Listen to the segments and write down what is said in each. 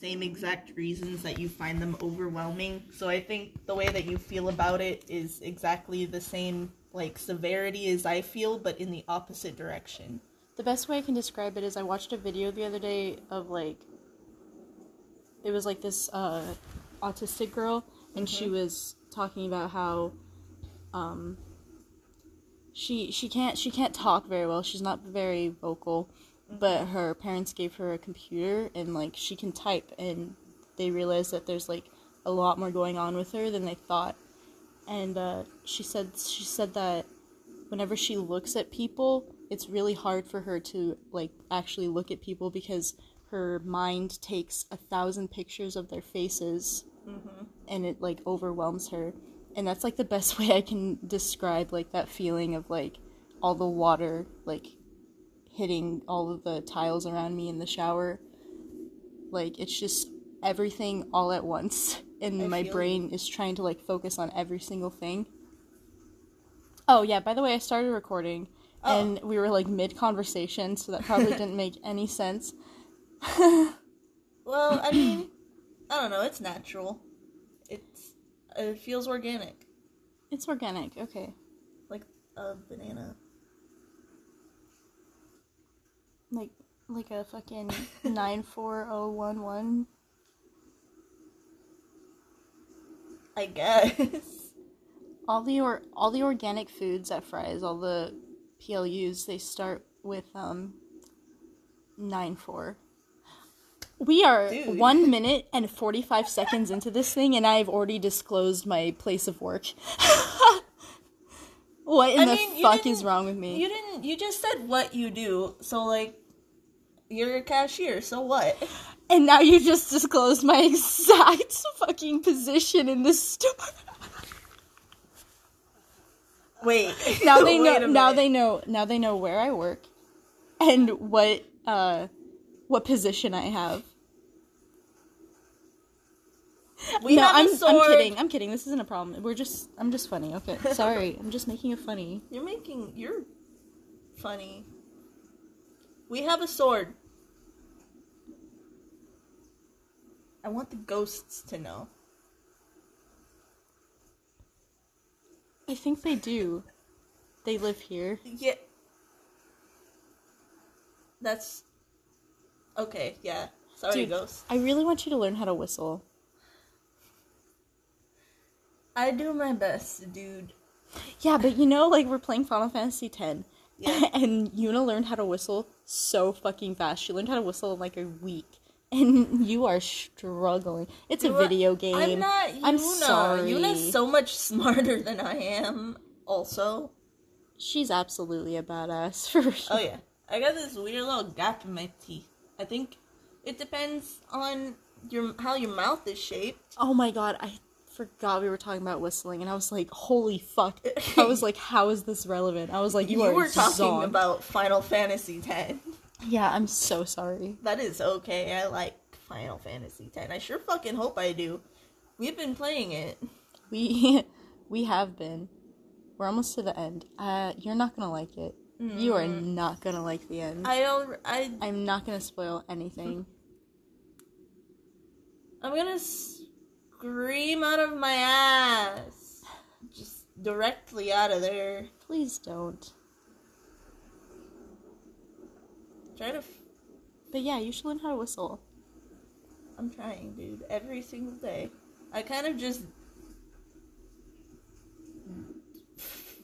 same exact reasons that you find them overwhelming. So I think the way that you feel about it is exactly the same like severity as I feel, but in the opposite direction. The best way I can describe it is I watched a video the other day of like it was like this uh autistic girl and she was talking about how um she she can't she can't talk very well. She's not very vocal, but her parents gave her a computer and like she can type and they realized that there's like a lot more going on with her than they thought. And uh, she said she said that whenever she looks at people, it's really hard for her to like actually look at people because her mind takes a thousand pictures of their faces and it like overwhelms her and that's like the best way i can describe like that feeling of like all the water like hitting all of the tiles around me in the shower like it's just everything all at once and I my brain is trying to like focus on every single thing oh yeah by the way i started recording Oh. and we were like mid conversation so that probably didn't make any sense Well, I mean, I don't know. It's natural. It's it feels organic, it's organic okay like a banana. Like like a fucking 94011 I guess. all the or all the organic foods at Fry's all the plus they start with um 94 we are Dude. one minute and 45 seconds into this thing and i've already disclosed my place of work what in I the mean, fuck is wrong with me You didn't. You just said what you do. So like, you're a cashier. So what? and now you just disclosed my exact fucking position in the store Wait. now they know now they know now they know where I work and what uh what position I have. We no, have I'm. I'm kidding. I'm kidding. This isn't a problem. We're just I'm just funny. Okay. Sorry. I'm just making it funny. You're making. You're funny. We have a sword. I want the ghosts to know. I think they do. They live here. Yeah. That's okay. Yeah. Sorry, Dude, ghost. I really want you to learn how to whistle. I do my best, dude. Yeah, but you know, like we're playing Final Fantasy X, Yeah. and Yuna learned how to whistle so fucking fast. She learned how to whistle in like a week, and you are struggling. It's a video game. I'm not Yuna. I'm sorry. Yuna's so much smarter than I am. Also, She's absolutely a badass for sure. oh yeah, I got this weird little gap in my teeth. I think it depends on your how your mouth is shaped. Oh my god, I forgot we were talking about whistling, and I was like, holy fuck. I was like, how is this relevant? I was like, you, You, were talking about Final Fantasy X. Yeah, I'm so sorry. That is okay. I like Final Fantasy X. I sure fucking hope I do. We've been playing it. We we have been. We're almost to the end. Uh, you're not gonna like it. You are not gonna like the end. I don't. I I'm not gonna spoil anything. I'm gonna scream out of my ass, just directly out of there. Please don't. Try to. F- But yeah, you should learn how to whistle. I'm trying, dude. Every single day. I kind of just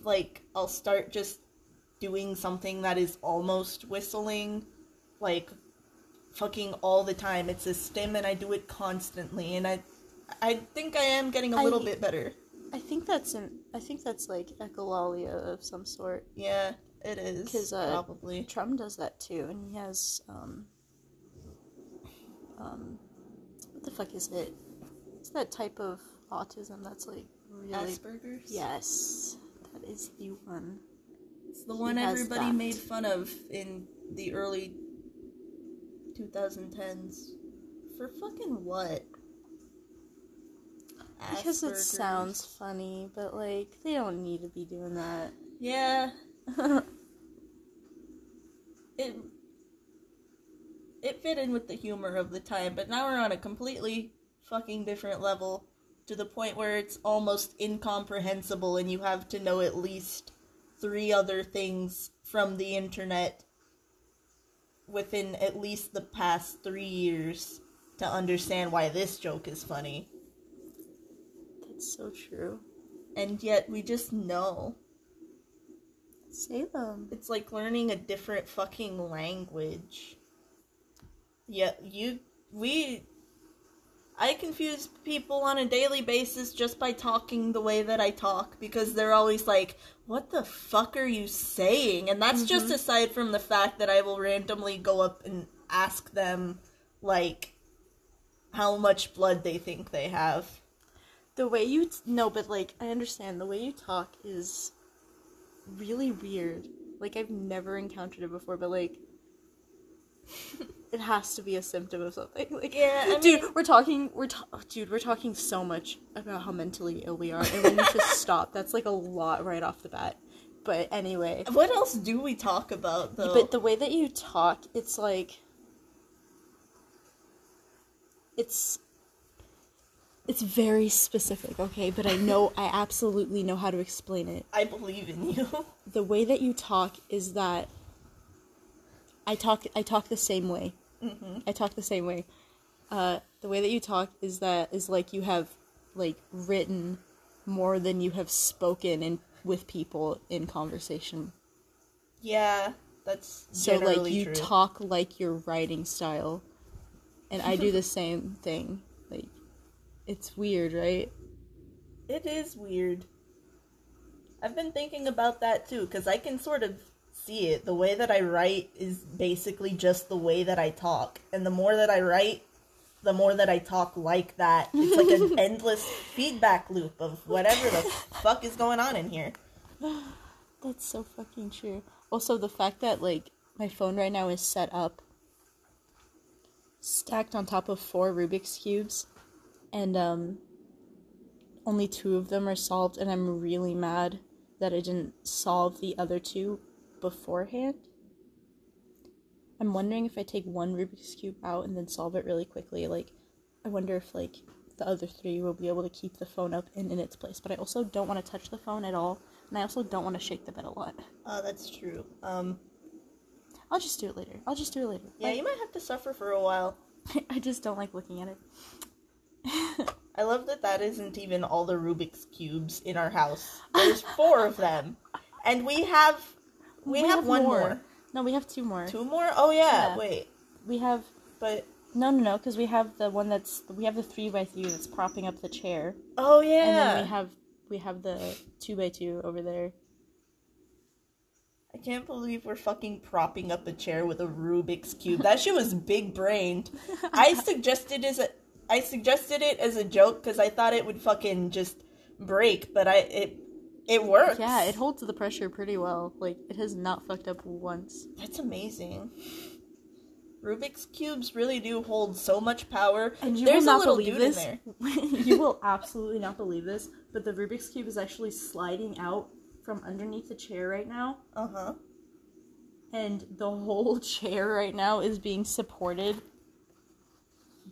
like I'll start just doing something that is almost whistling, like fucking all the time. It's a stim, and I do it constantly, and I. I think I am getting a little I- bit better. I think that's an. I think that's like echolalia of some sort. Yeah, it is. 'Cause, uh, probably. Trump does that too, and he has um. Um, what the fuck is it? It's that type of autism that's like really. Asperger's? Yes, that is the one. It's the He one everybody that. made fun of in the early 2010s. For fucking what? Because it sounds funny, but like they don't need to be doing that. Yeah, it. it fit in with the humor of the time, but now we're on a completely fucking different level to the point where it's almost incomprehensible and you have to know at least three other things from the internet within at least the past three years to understand why this joke is funny. That's so true. And yet we just know. Say them. It's like learning a different fucking language. Yeah, you we I confuse people on a daily basis just by talking the way that I talk because they're always like, "What the fuck are you saying?" And that's just mm-hmm. aside from the fact that I will randomly go up and ask them like how much blood they think they have. The way you t- no, but like I understand the way you talk is really weird. Like I've never encountered it before, but like it has to be a symptom of something. Like Yeah, I dude, we're talking we're ta- oh, dude, we're talking so much about how mentally ill we are, and we need to stop. That's like a lot right off the bat. But anyway, What else do we talk about though? but the way that you talk, it's like it's it's very specific, okay? But I know I absolutely know how to explain it. I believe in you. The way that you talk is that I talk I talk the same way. hmm I talk the same way. Uh, the way that you talk is that is like you have like written more than you have spoken in with people in conversation. Yeah, that's So like you true. talk like your writing style, and I do the same thing. It's weird, right? It is weird. I've been thinking about that too, because I can sort of see it. The way that I write is basically just the way that I talk. And the more that I write, the more that I talk like that. It's like an endless feedback loop of whatever the fuck is going on in here. That's so fucking true. Also, the fact that like my phone right now is set up stacked on top of four Rubik's cubes, and um, only two of them are solved, and I'm really mad that I didn't solve the other two beforehand. I'm wondering if I take one Rubik's cube out and then solve it really quickly. Like, I wonder if like the other three will be able to keep the phone up and in its place. But I also don't want to touch the phone at all, and I also don't want to shake the bed a lot. Oh, that's true. Um, I'll just do it later. I'll just do it later. yeah, you might have to suffer for a while. I just don't like looking at it. I love that that isn't even all the Rubik's cubes in our house. There's four of them, and we have we, have, one more. No, we have two more. Two more? Oh yeah. Yeah. Wait, We have but no, no, no, because we have the one that's we have the three by three that's propping up the chair, oh yeah. and then we have we have the two by two over there. I can't believe we're fucking propping up a chair with a Rubik's cube. That shit was big brained. I suggested as a I suggested it as a joke because I thought it would fucking just break, but I it it works. Yeah, it holds the pressure pretty well. Like it has not fucked up once. That's amazing. Rubik's cubes really do hold so much power. And you There's will not little believe dude in this. there. you will absolutely not believe this, but the Rubik's cube is actually sliding out from underneath the chair right now. Uh huh. and the whole chair right now is being supported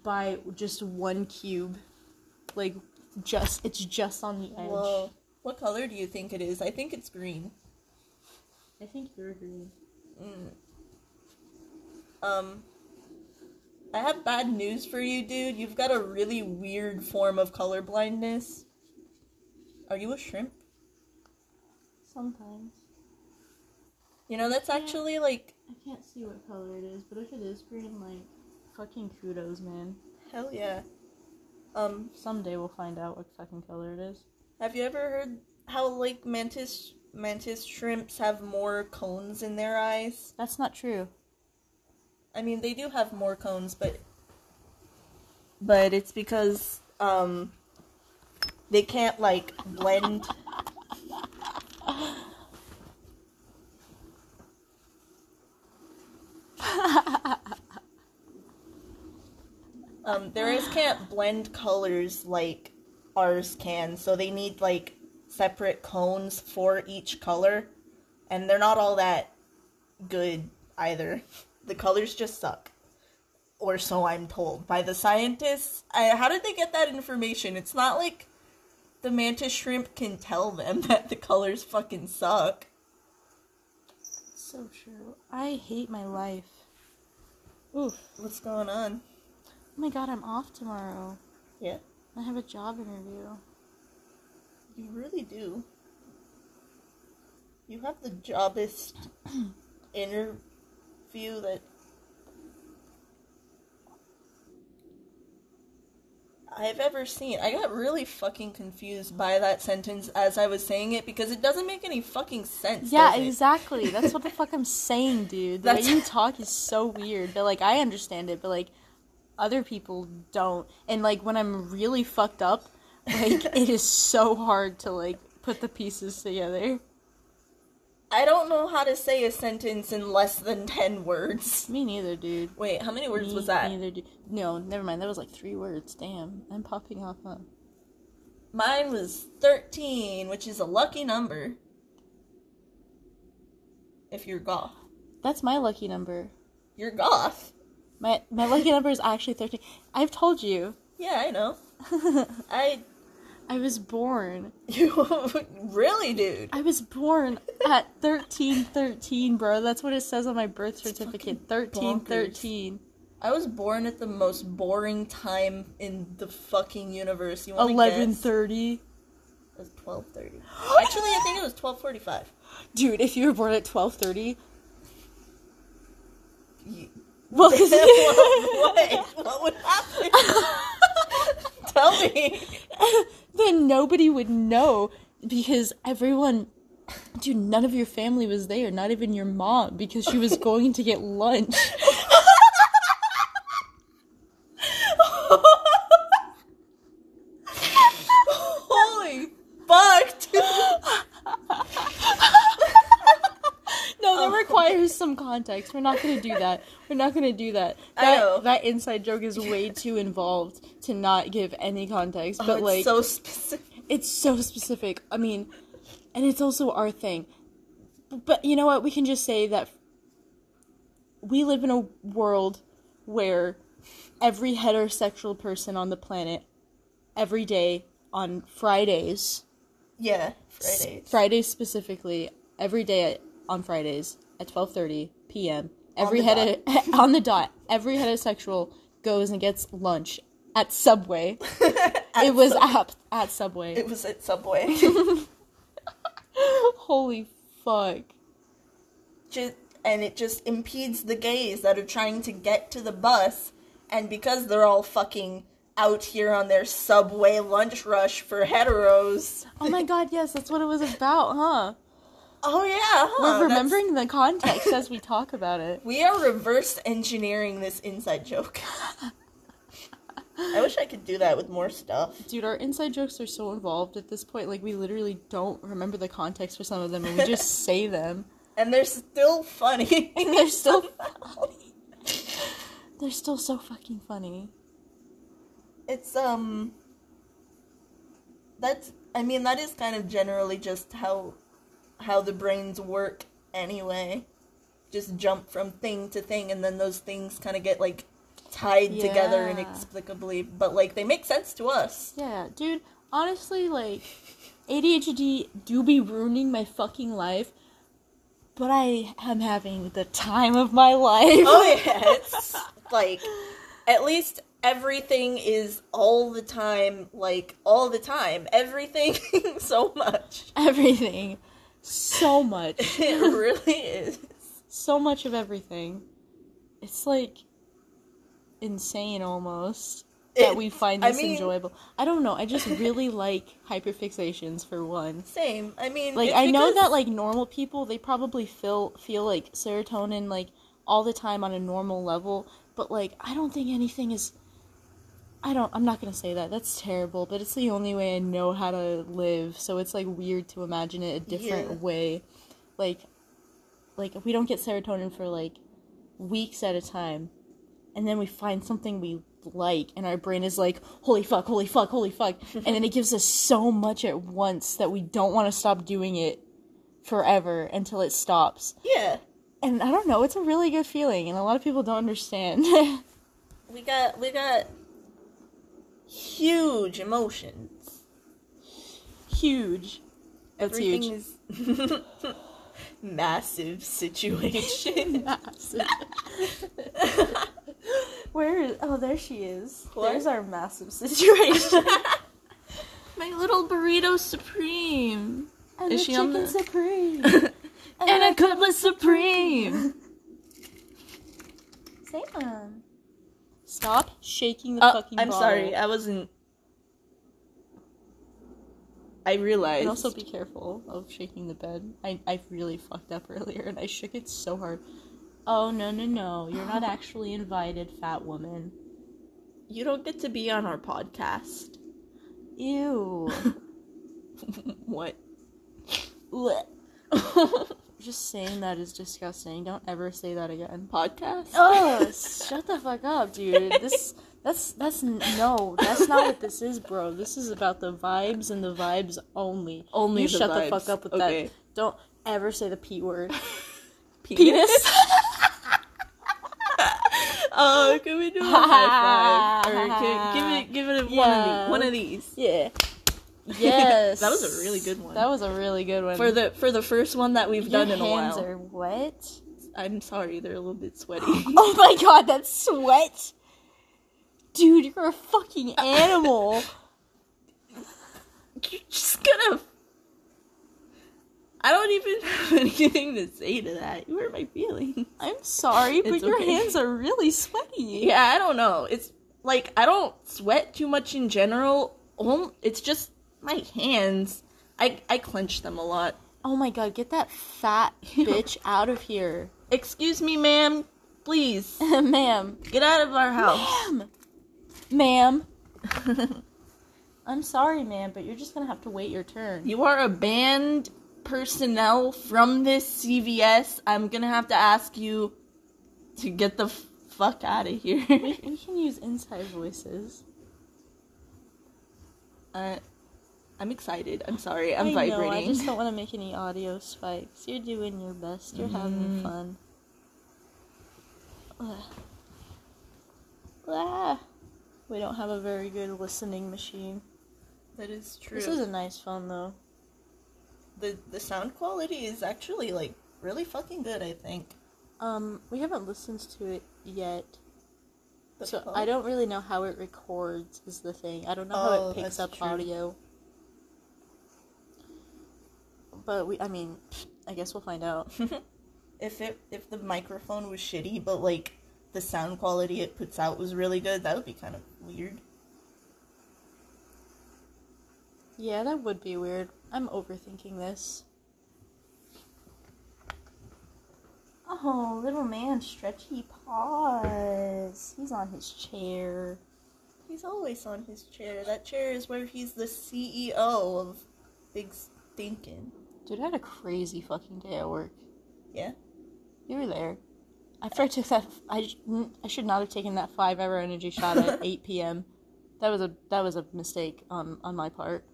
by just one cube. Like just it's just on the edge. Whoa. What color do you think it is? I think it's green. I think you're green. Um, I have bad news for you, dude. You've got a really weird form of color blindness. Are you a shrimp? Sometimes. You know, that's actually like, I can't see what color it is, but if it is green, like fucking kudos, man. hell yeah. Um, Someday we'll find out what fucking color it is. have you ever heard how, like, mantis, mantis shrimps have more cones in their eyes? That's not true. I mean, they do have more cones, but but it's because um they can't like blend. Um, their eyes can't blend colors like ours can, so they need like separate cones for each color, and they're not all that good either. The colors just suck. or so I'm told by the scientists. I, how did they get that information? It's not like the mantis shrimp can tell them that the colors fucking suck. So true. I hate my life. Oof. What's going on? Oh my god, I'm off tomorrow. Yeah, I have a job interview. you really do. You have the jobbest interview that I've ever seen. I got really fucking confused by that sentence as I was saying it because it doesn't make any fucking sense. Yeah, exactly. That's what the fuck I'm saying, dude. The That's- way you talk is so weird. But like I understand it, but like other people don't. And like when I'm really fucked up, like it is so hard to like put the pieces together. I don't know how to say a sentence in less than 10 words. Me neither, dude. Wait, how many words Me was that? Neither, dude. No, never mind. That was like three words. Damn, I'm popping off. Huh? Mine was 13, which is a lucky number. If you're goth. That's my lucky number. You're goth. My my lucky number is actually thirteen. I've told you. Yeah, I know. I. I was born. You. really, dude? I was born at thirteen thirteen, bro. That's what it says on my birth certificate. Thirteen thirteen. I was born at the most boring time in the fucking universe. You want Eleven thirty. It was 12.30. Actually, I think it was 12.45. Dude, if you were born at twelve thirty, well, 'cause- what, what would happen? Tell me. then nobody would know because everyone. Dude, none of your family was there. Not even your mom, because she was going to get lunch. Holy fuck, dude. No, that some context. We're not gonna do that. We're not gonna do that. I That know. that inside joke is way too involved to not give any context. Oh, but Oh, it's like, so specific. it's so specific. I mean, and it's also our thing. But you know what? We can just say that we live in a world where every heterosexual person on the planet, every day on Fridays, Yeah, Fridays. Fridays specifically, every day on Fridays at 12:30 p.m. Every heter- on the dot, every heterosexual goes and gets lunch at Subway. it was at at Subway. It was at Subway. Holy fuck. just, and it just impedes the gays that are trying to get to the bus, and because they're all fucking out here on their Subway lunch rush for heteros. Oh my god, yes, that's what it was about, huh? Oh yeah, huh, We're that's- remembering the context as we talk about it. We are reverse engineering this inside joke. I wish I could do that with more stuff. Dude, our inside jokes are so involved at this point. Like, we literally don't remember the context for some of them, and we just say them. And they're still funny. And they're still funny. They're still so fucking funny. it's um that's I mean that is kind of generally just how how the brains work anyway. Just jump from thing to thing and then those things kind of get like tied together inexplicably, but like they make sense to us. Yeah, dude, honestly, like, ADHD do be ruining my fucking life, but I am having the time of my life. Oh yeah, it's like at least everything is all the time like all the time. Everything so much. Everything. So much. It really is. so much of everything. It's like insane almost that we find I this mean- enjoyable. I don't know. I just really like hyperfixations for one. Same. I mean, Like I know that like normal people they probably feel feel like serotonin like all the time on a normal level, but like I don't think anything is I don't I'm not going to say that. That's terrible, but it's the only way I know how to live, so it's like weird to imagine it a different Yeah. way. Like like if we don't get serotonin for like weeks at a time. And then we find something we like and our brain is like, "Holy fuck, holy fuck, holy fuck." and then it gives us so much at once that we don't want to stop doing it forever until it stops. Yeah. And I don't know, it's a really good feeling and a lot of people don't understand. we got we got huge emotions. Huge. That's Everything huge. is massive situation. Massive. Where is? Oh, there she is. What? There's our massive situation. My little burrito supreme. And Is the she on chicken the- supreme. And a cutlass supreme. Sam. Stop shaking the Oh, fucking I'm bottle. sorry. I wasn't. I realized. And also be careful of shaking the bed. I, I really fucked up earlier and I shook it so hard. Oh, no, no, no. You're not actually invited, fat woman. you don't get to be on our podcast. Ew. What? What? Just saying that is disgusting. Don't ever say that again. podcast? Oh, shut the fuck up, dude. This that's that's no, that's not what this is, bro. This is about the vibes and the vibes only. Only you the shut vibes. the fuck up with Okay. that. Don't ever say the p word. Penis? oh, can we do a high five? Or can, give it, give it a, one of these. One of these. yeah. Yes. That was a really good one. That was a really good one. For the for the first one that we've Your done in a while. hands are wet. I'm sorry, they're a little bit sweaty. Oh my god, that's sweat. Dude, you're a fucking animal. You're just gonna. I don't even have anything to say to that. You hurt my feelings. I'm sorry, but It's your okay. hands are really sweaty. Yeah, I don't know. It's like I don't sweat too much in general. It's just my hands. I I clench them a lot. Oh my god, get that fat bitch out of here. Excuse me, ma'am. Please Ma'am. get out of our house. Ma'am. Ma'am. I'm sorry, ma'am, but you're just gonna have to wait your turn. you are a banned personnel from this CVS. I'm gonna have to ask you to get the f- fuck out of here. we, we can use inside voices. uh, I'm excited. I'm sorry. I'm I vibrating. Know, I just don't want to make any audio spikes. You're doing your best. You're having Mm. fun. Ugh. Ah. We don't have a very good listening machine. that is true. This is a nice phone, though. the the sound quality is actually like really fucking good. I think. Um, we haven't listened to it yet. The so phone? I don't really know how it records is the thing. I don't know how Oh, it picks up true. audio. But we I mean, I guess we'll find out. if it if the microphone was shitty, but like the sound quality it puts out was really good, that would be kind of weird. yeah, that would be weird. I'm overthinking this. Oh, little man, stretchy paws. He's on his chair. He's always on his chair. That chair is where he's the CEO of Big Stinkin'. Dude, I had a crazy fucking day at work. Yeah. You were there. After I took that, I, I should not have taken that five-hour energy shot at 8 p.m. That was a that was a mistake on on my part.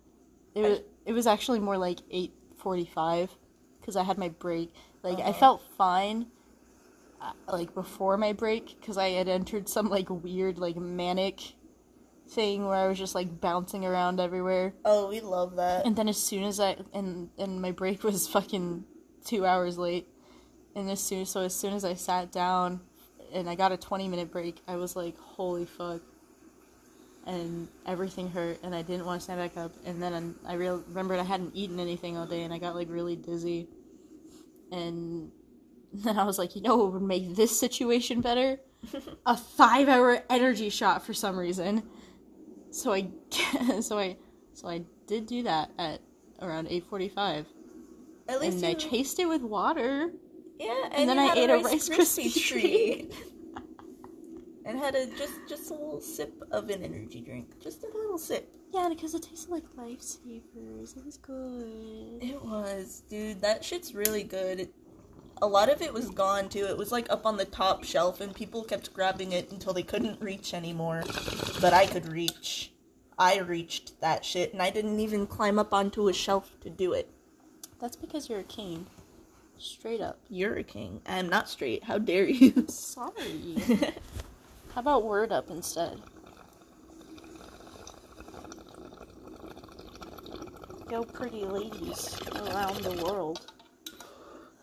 It was it was actually more like 8:45 because I had my break. Like I Uh-huh. felt fine, uh, like before my break because I had entered some like weird like manic thing where I was just like bouncing around everywhere. Oh, we love that. And then as soon as I and and my break was fucking two hours late, and as soon so as soon as I sat down, and I got a twenty minute break, I was like, holy fuck, and everything hurt, and I didn't want to stand back up, and then I real remembered I hadn't eaten anything all day, and I got like really dizzy, and then I was like, you know what would make this situation better? a five hour energy shot for some reason. So I so I so I did do that at around eight forty five. At least And I chased it with water. yeah, and, And, then I ate a a Rice Krispie treat. and had a just just a little sip of an energy drink, just a little sip. yeah, because it tasted like lifesavers. It was good. It was, dude. That shit's really good. It, a lot of it was gone too. It was like up on the top shelf, and people kept grabbing it until they couldn't reach anymore. But I could reach. I reached that shit, and I didn't even climb up onto a shelf to do it. That's because you're a king. Straight up. You're a king. I am not straight. How dare you? Sorry. How about Word Up instead? Go, pretty ladies around the world.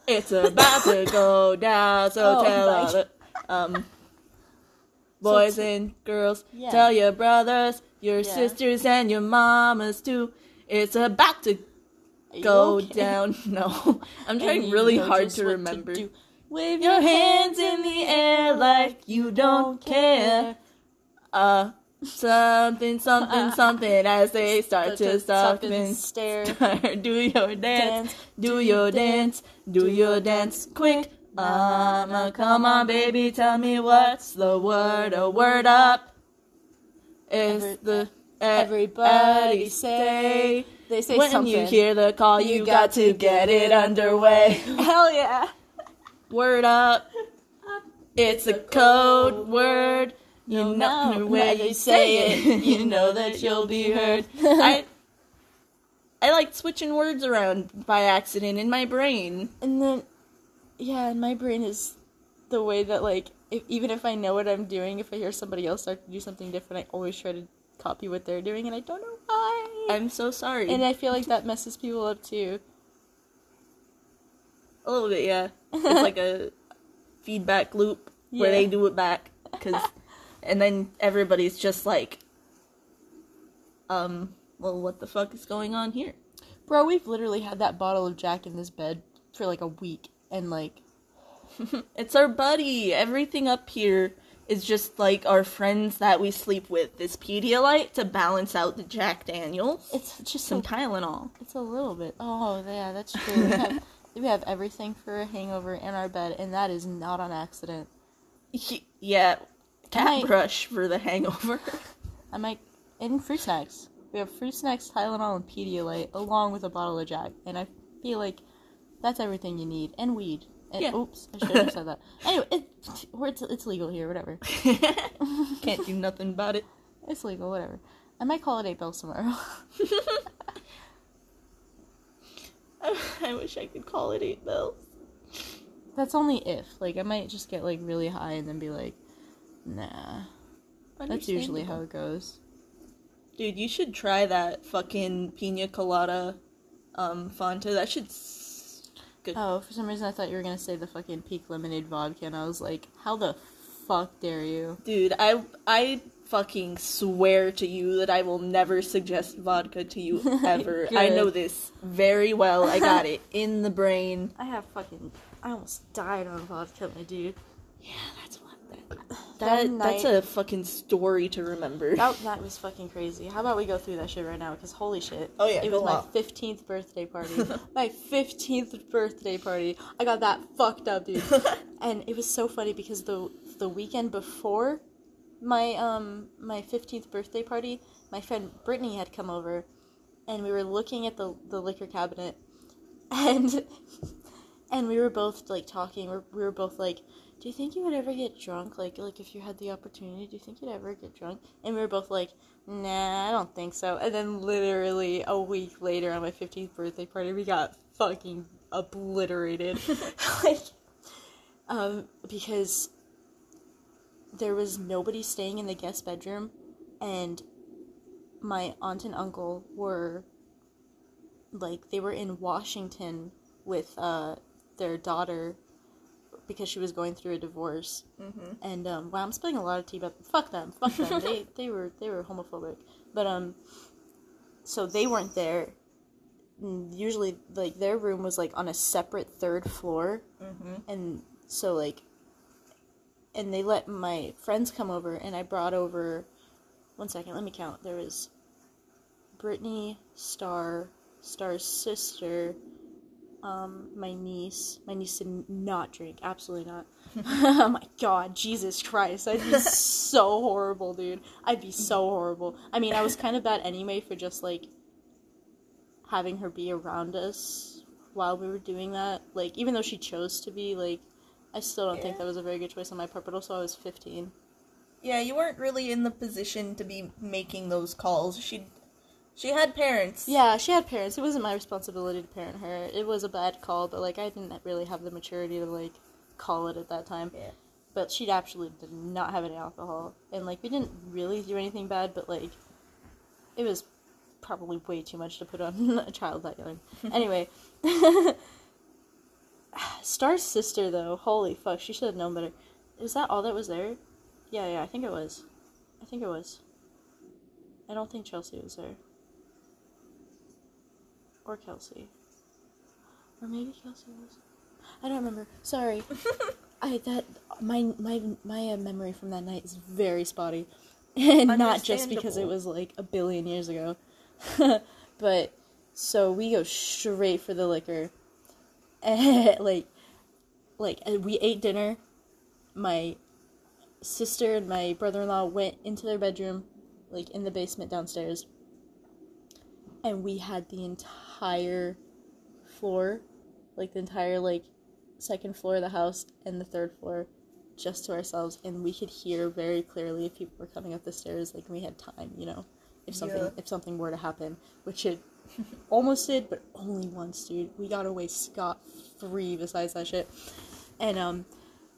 It's about to go down, so Oh, tell all the um boys and girls, Yeah. tell your brothers, your Yeah. sisters, and your mamas too. It's about to go okay? down. No, I'm trying really hard to remember. do. Wave Your hands in the air like you don't care. Uh, something, something, something as they start to stop and stare. Do your dance, do your dance, do your dance quick. Mama, come on, baby, tell me what's the word? A word up. Is Every- the Everybody say they say when something. you hear the call, you, got, to get it underway. Hell yeah! Word up. It's a code word. You No, when when you say it, you know that you'll be heard. I I like switching words around by accident in my brain. And then, yeah, and my brain is the way that like if, even if I know what I'm doing, if I hear somebody else start to do something different, I always try to copy what they're doing, and I don't know why. I'm so sorry. and I feel like that messes people up too. a little bit, yeah. It's like a feedback loop where they do it back, cause, and then everybody's just like, um, well, what the fuck is going on here? Bro, we've literally had that bottle of Jack in this bed for like a week, and like It's our buddy. Everything up here is just like our friends that we sleep with. This Pedialyte to balance out the Jack Daniels. it's just some so Tylenol. It's a little bit. Oh, yeah, that's true. We have, we have everything for a hangover in our bed, and that is not on accident. Yeah, cat might- brush for the hangover. I might. And fruit snacks. We have fruit snacks, Tylenol, and Pedialyte, along with a bottle of Jack. And I feel like that's everything you need. And weed. And, Yeah. Oops, I should have said that. Anyway, it, it's, it's legal here, whatever. Can't do nothing about it. It's legal, whatever. I might call it eight bells tomorrow. I wish I could call it eight bells. that's only if. Like, I might just get, like, really high and then be like, nah. That's usually how it goes. Dude, you should try that fucking pina colada um, Fanta. That shit's good. Oh, for some reason I thought you were gonna say the fucking peak lemonade vodka, and I was like, how the fuck dare you? Dude, I I fucking swear to you that I will never suggest vodka to you ever. I know this very well. I got it in the brain. I have fucking. I almost died on vodka, my dude. Yeah, that's that, That that that's a fucking story to remember. That, that was fucking crazy. How about we go through that shit right now? Because holy shit. Oh, yeah, It was my off. 15th birthday party. my 15th birthday party. I got that fucked up, dude. and it was so funny because the the weekend before my um my 15th birthday party, my friend Brittany had come over and we were looking at the the liquor cabinet and and we were both like talking we we were both like do you think you would ever get drunk? Like like if you had the opportunity do you think you'd ever get drunk? And we were both like nah i don't think so. And then literally a week later on my 15th birthday party we got fucking obliterated. Like um because there was nobody staying in the guest bedroom and my aunt and uncle were like they were in Washington with uh their daughter because she was going through a divorce. Mm-hmm. And um wow, I'm spilling a lot of tea, but fuck them, fuck them. they they were they were homophobic, but um, so they weren't there. Usually, like their room was like on a separate third floor, and so like, and they let my friends come over, and I brought over. One second, let me count. There was Brittany, Star, Star's sister, um, my niece. My niece did not drink, absolutely not. oh my god, Jesus Christ. I'd be so horrible, dude. I'd be so horrible. I mean, I was kind of bad anyway for just like having her be around us while we were doing that. Like, even though she chose to be, like, I still don't think that was a very good choice on my part, but also I was 15. Yeah, you weren't really in the position to be making those calls. She she had parents. Yeah, she had parents. It wasn't my responsibility to parent her. It was a bad call, but like I didn't really have the maturity to like call it at that time. Yeah. but she absolutely did not have any alcohol, and like we didn't really do anything bad, but like it was probably way too much to put on a child that young. anyway, Star's sister though, holy fuck, she should have known better. Is that all that was there? Yeah, yeah, I think it was. I think it was. I don't think Chelsea was there. Or Kelsey. Or maybe Kelsey was. I don't remember. Sorry. I that my my my uh, memory from that night is very spotty, and not just because it was like a billion years ago, but so we go straight for the liquor, and like like uh, we ate dinner. My sister and my brother in law went into their bedroom, like in the basement downstairs, and we had the entire floor, like the entire like second floor of the house and the third floor just to ourselves and we could hear very clearly if people were coming up the stairs like we had time you know if something Yeah. if something were to happen which it almost did but only once dude we got away scot-free besides that shit and um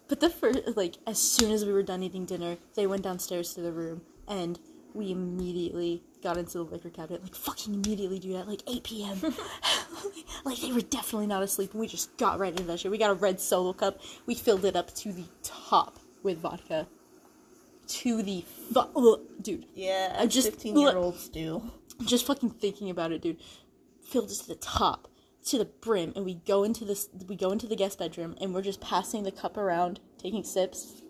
but the first like as soon as we were done eating dinner they went downstairs to the room and we immediately got into the liquor cabinet like fucking immediately dude at like 8 p.m like they were definitely not asleep and we just got right into that shit we got a red solo cup we filled it up to the top with vodka to the fu- dude Yeah, I just- 15 year olds do. just fucking thinking about it, dude. Filled it to the top, to the brim, and we go into this. We go into the guest bedroom, and we're just passing the cup around, taking sips.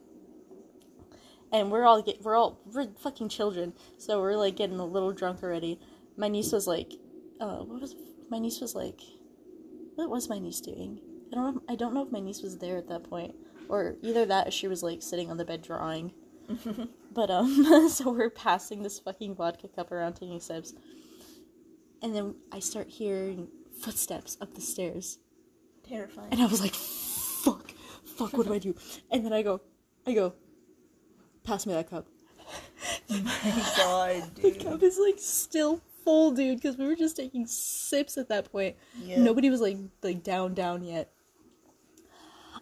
And we're all get we're all we're fucking children, so we're like getting a little drunk already. My niece was like, uh, what was my niece was like? What was my niece doing? I don't know. I don't know if my niece was there at that point, or either that or she was like sitting on the bed drawing. But um, so we're passing this fucking vodka cup around, taking sips, and then I start hearing footsteps up the stairs, Terrifying. and I was like, "Fuck, fuck, what do I do?" And then I go, I go, pass me that cup. my god, The dude. cup is like still full, dude, because we were just taking sips at that point. Yeah. Nobody was like like down down yet.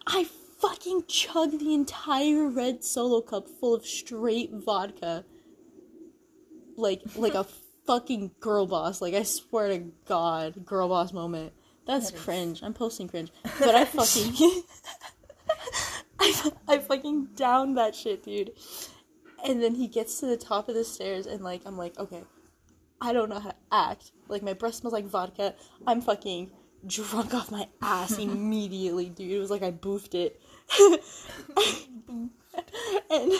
I fucking chugged the entire red solo cup full of straight vodka. Like like a fucking girl boss. Like I swear to God, girl boss moment. That's That is- cringe. I'm posting cringe. But I fucking I, fucking downed that shit, dude. And then he gets to the top of the stairs and like I'm like, okay, I don't know how to act. Like my breath smells like vodka. I'm fucking drunk off my ass immediately, dude. It was like I boofed it. and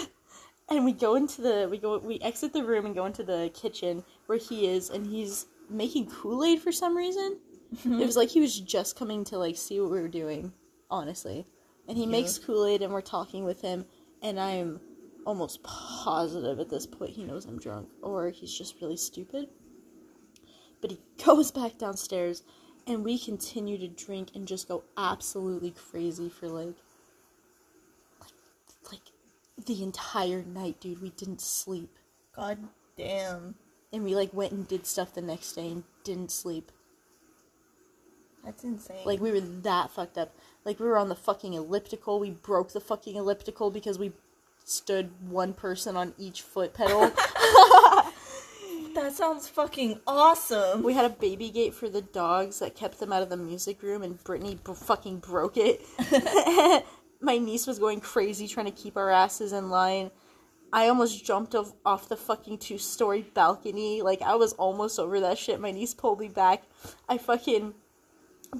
and we go into the we go we exit the room and go into the kitchen where he is and he's making Kool-Aid for some reason. it was like he was just coming to like see what we were doing, honestly. And he Yeah. makes Kool-Aid and we're talking with him and I'm almost positive at this point he knows I'm drunk or he's just really stupid. But he goes back downstairs and we continue to drink and just go absolutely crazy for like like, like the entire night, dude. We didn't sleep. God damn. And we like went and did stuff the next day and didn't sleep. That's insane. Like we were that fucked up. Like we were on the fucking elliptical. We broke the fucking elliptical because we stood one person on each foot pedal. that sounds fucking awesome. we had a baby gate for the dogs that kept them out of the music room, and Brittany b- fucking broke it. My niece was going crazy trying to keep our asses in line. I almost jumped off, off the fucking two story balcony. Like, I was almost over that shit. My niece pulled me back. I fucking.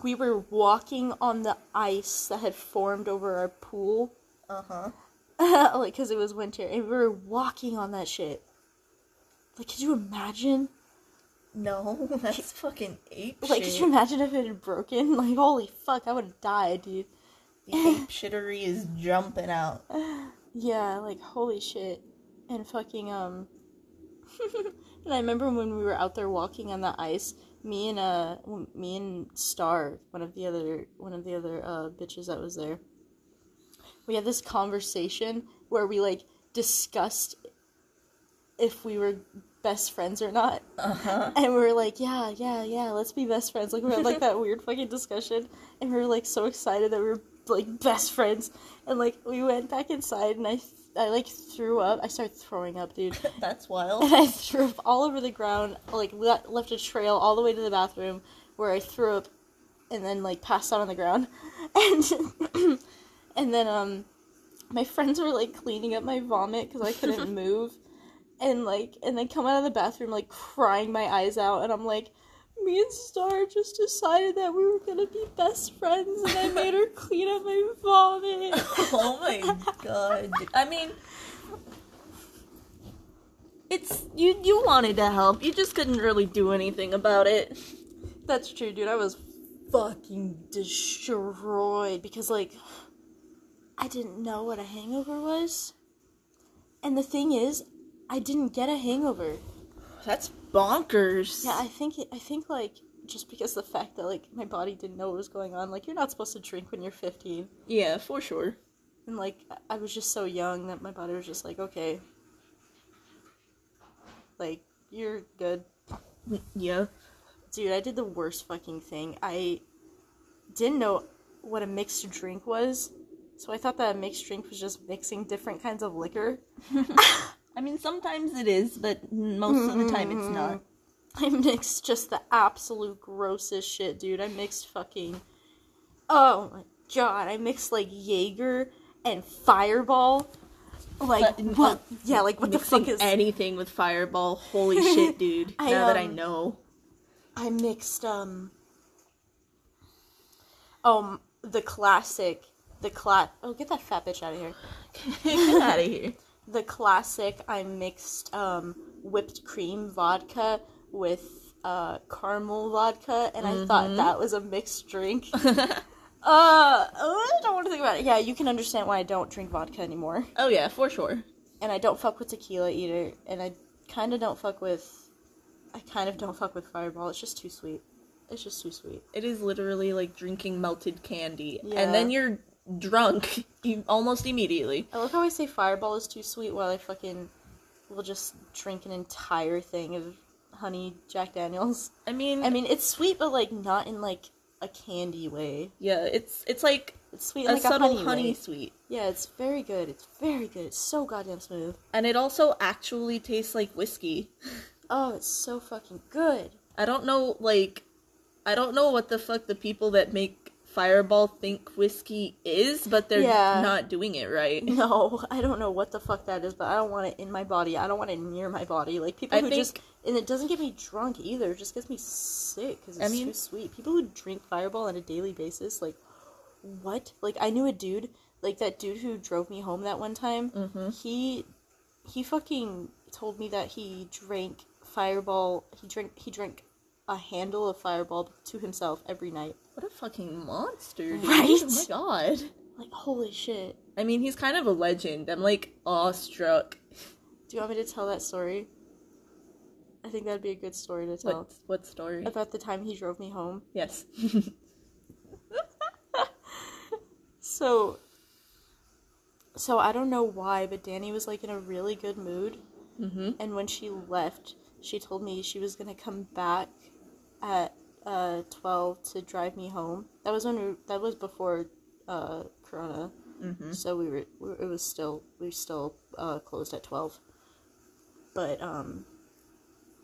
We were walking on the ice that had formed over our pool. Uh huh. like, because it was winter. And we were walking on that shit. Like, could you imagine? No, that's fucking ape Like, shit. could you imagine if it had broken? Like, holy fuck, I would have died, dude. The ape shittery is jumping out. Yeah, like, holy shit. And fucking, um. and I remember when we were out there walking on the ice, me and, uh, me and Star, one of the other, one of the other, uh, bitches that was there, we had this conversation where we, like, discussed if we were best friends or not. Uh huh. And we were like, yeah, yeah, yeah, let's be best friends. Like, we had like that weird fucking discussion. And we were like so excited that we were like best friends, and like we went back inside, and I I like threw up. I started throwing up, dude. That's wild. and I threw up all over the ground, like le- left a trail all the way to the bathroom where I threw up, and then like passed out on the ground, and and then um, my friends were like cleaning up my vomit because I couldn't move, and like and they come out of the bathroom like crying my eyes out, and I'm like. Me and Star just decided that we were gonna be best friends, and I made her clean up my vomit. oh my god. I mean, it's you. You wanted to help. You just couldn't really do anything about it. That's true, dude. I was fucking destroyed because, like, I didn't know what a hangover was. And the thing is, I didn't get a hangover. That's bonkers. Yeah, I think I think like just because the fact that like my body didn't know what was going on. Like, you're not supposed to drink when you're 15, yeah, for sure. and like I- I was just so young that my body was just like, okay, like you're good. Yeah. Dude, I did the worst fucking thing. I didn't know what a mixed drink was. So I thought that a mixed drink was just mixing different kinds of liquor. I mean, sometimes it is, but most of the time it's not. I mixed just the absolute grossest shit, dude. I mixed fucking Oh my god, I mixed like Jaeger and Fireball. Like But- what? Yeah, like what the fuck is anything with Fireball? Holy shit, dude! I, now that I um, know. I mixed um um the classic the cla Oh, get that fat bitch out of here. Get out of here. The classic I mixed um, whipped cream vodka with uh, caramel vodka, and I thought that was a mixed drink. uh, I don't want to think about it. Yeah, you can understand why I don't drink vodka anymore, Oh yeah, for sure. and I don't fuck with tequila either, and I kind of don't fuck with. I kind of don't fuck with Fireball. It's just too sweet. It's just too sweet. It is literally like drinking melted candy, Yeah. and then you're drunk almost immediately. I love how I say Fireball is too sweet while I fucking will just drink an entire thing of honey Jack Daniels. I mean, I mean, it's sweet, but like not in like a candy way. yeah, it's it's like It's sweet a like subtle a honey, honey sweet, Yeah, it's very good. It's very good. It's so goddamn smooth. and it also actually tastes like whiskey. Oh, it's so fucking good. I don't know, like, I don't know what the fuck the people that make Fireball think whiskey is, but they're Yeah. not doing it right. No, I don't know what the fuck that is, but I don't want it in my body. I don't want it near my body. Like people I who think- just and it doesn't get me drunk either. It just gets me sick because it's I mean- too sweet. People who drink Fireball on a daily basis, like what? Like I knew a dude, like that dude who drove me home that one time. Mm-hmm. He he fucking told me that he drank Fireball. He drank he drank a handle of Fireball to himself every night. What a fucking monster, dude. Right? Oh my god. Like holy shit. I mean, he's kind of a legend. I'm like awestruck. Do you want me to tell that story? I think that'd be a good story to tell. What what story? About the time he drove me home. Yes. So So I don't know why, but Danny was like in a really good mood. mm-hmm. And when she left, she told me she was gonna come back at uh, twelve to drive me home. That was when we, that was before uh, Corona, Mm-hmm. so we were, we it was still we were still uh, closed at twelve. But um,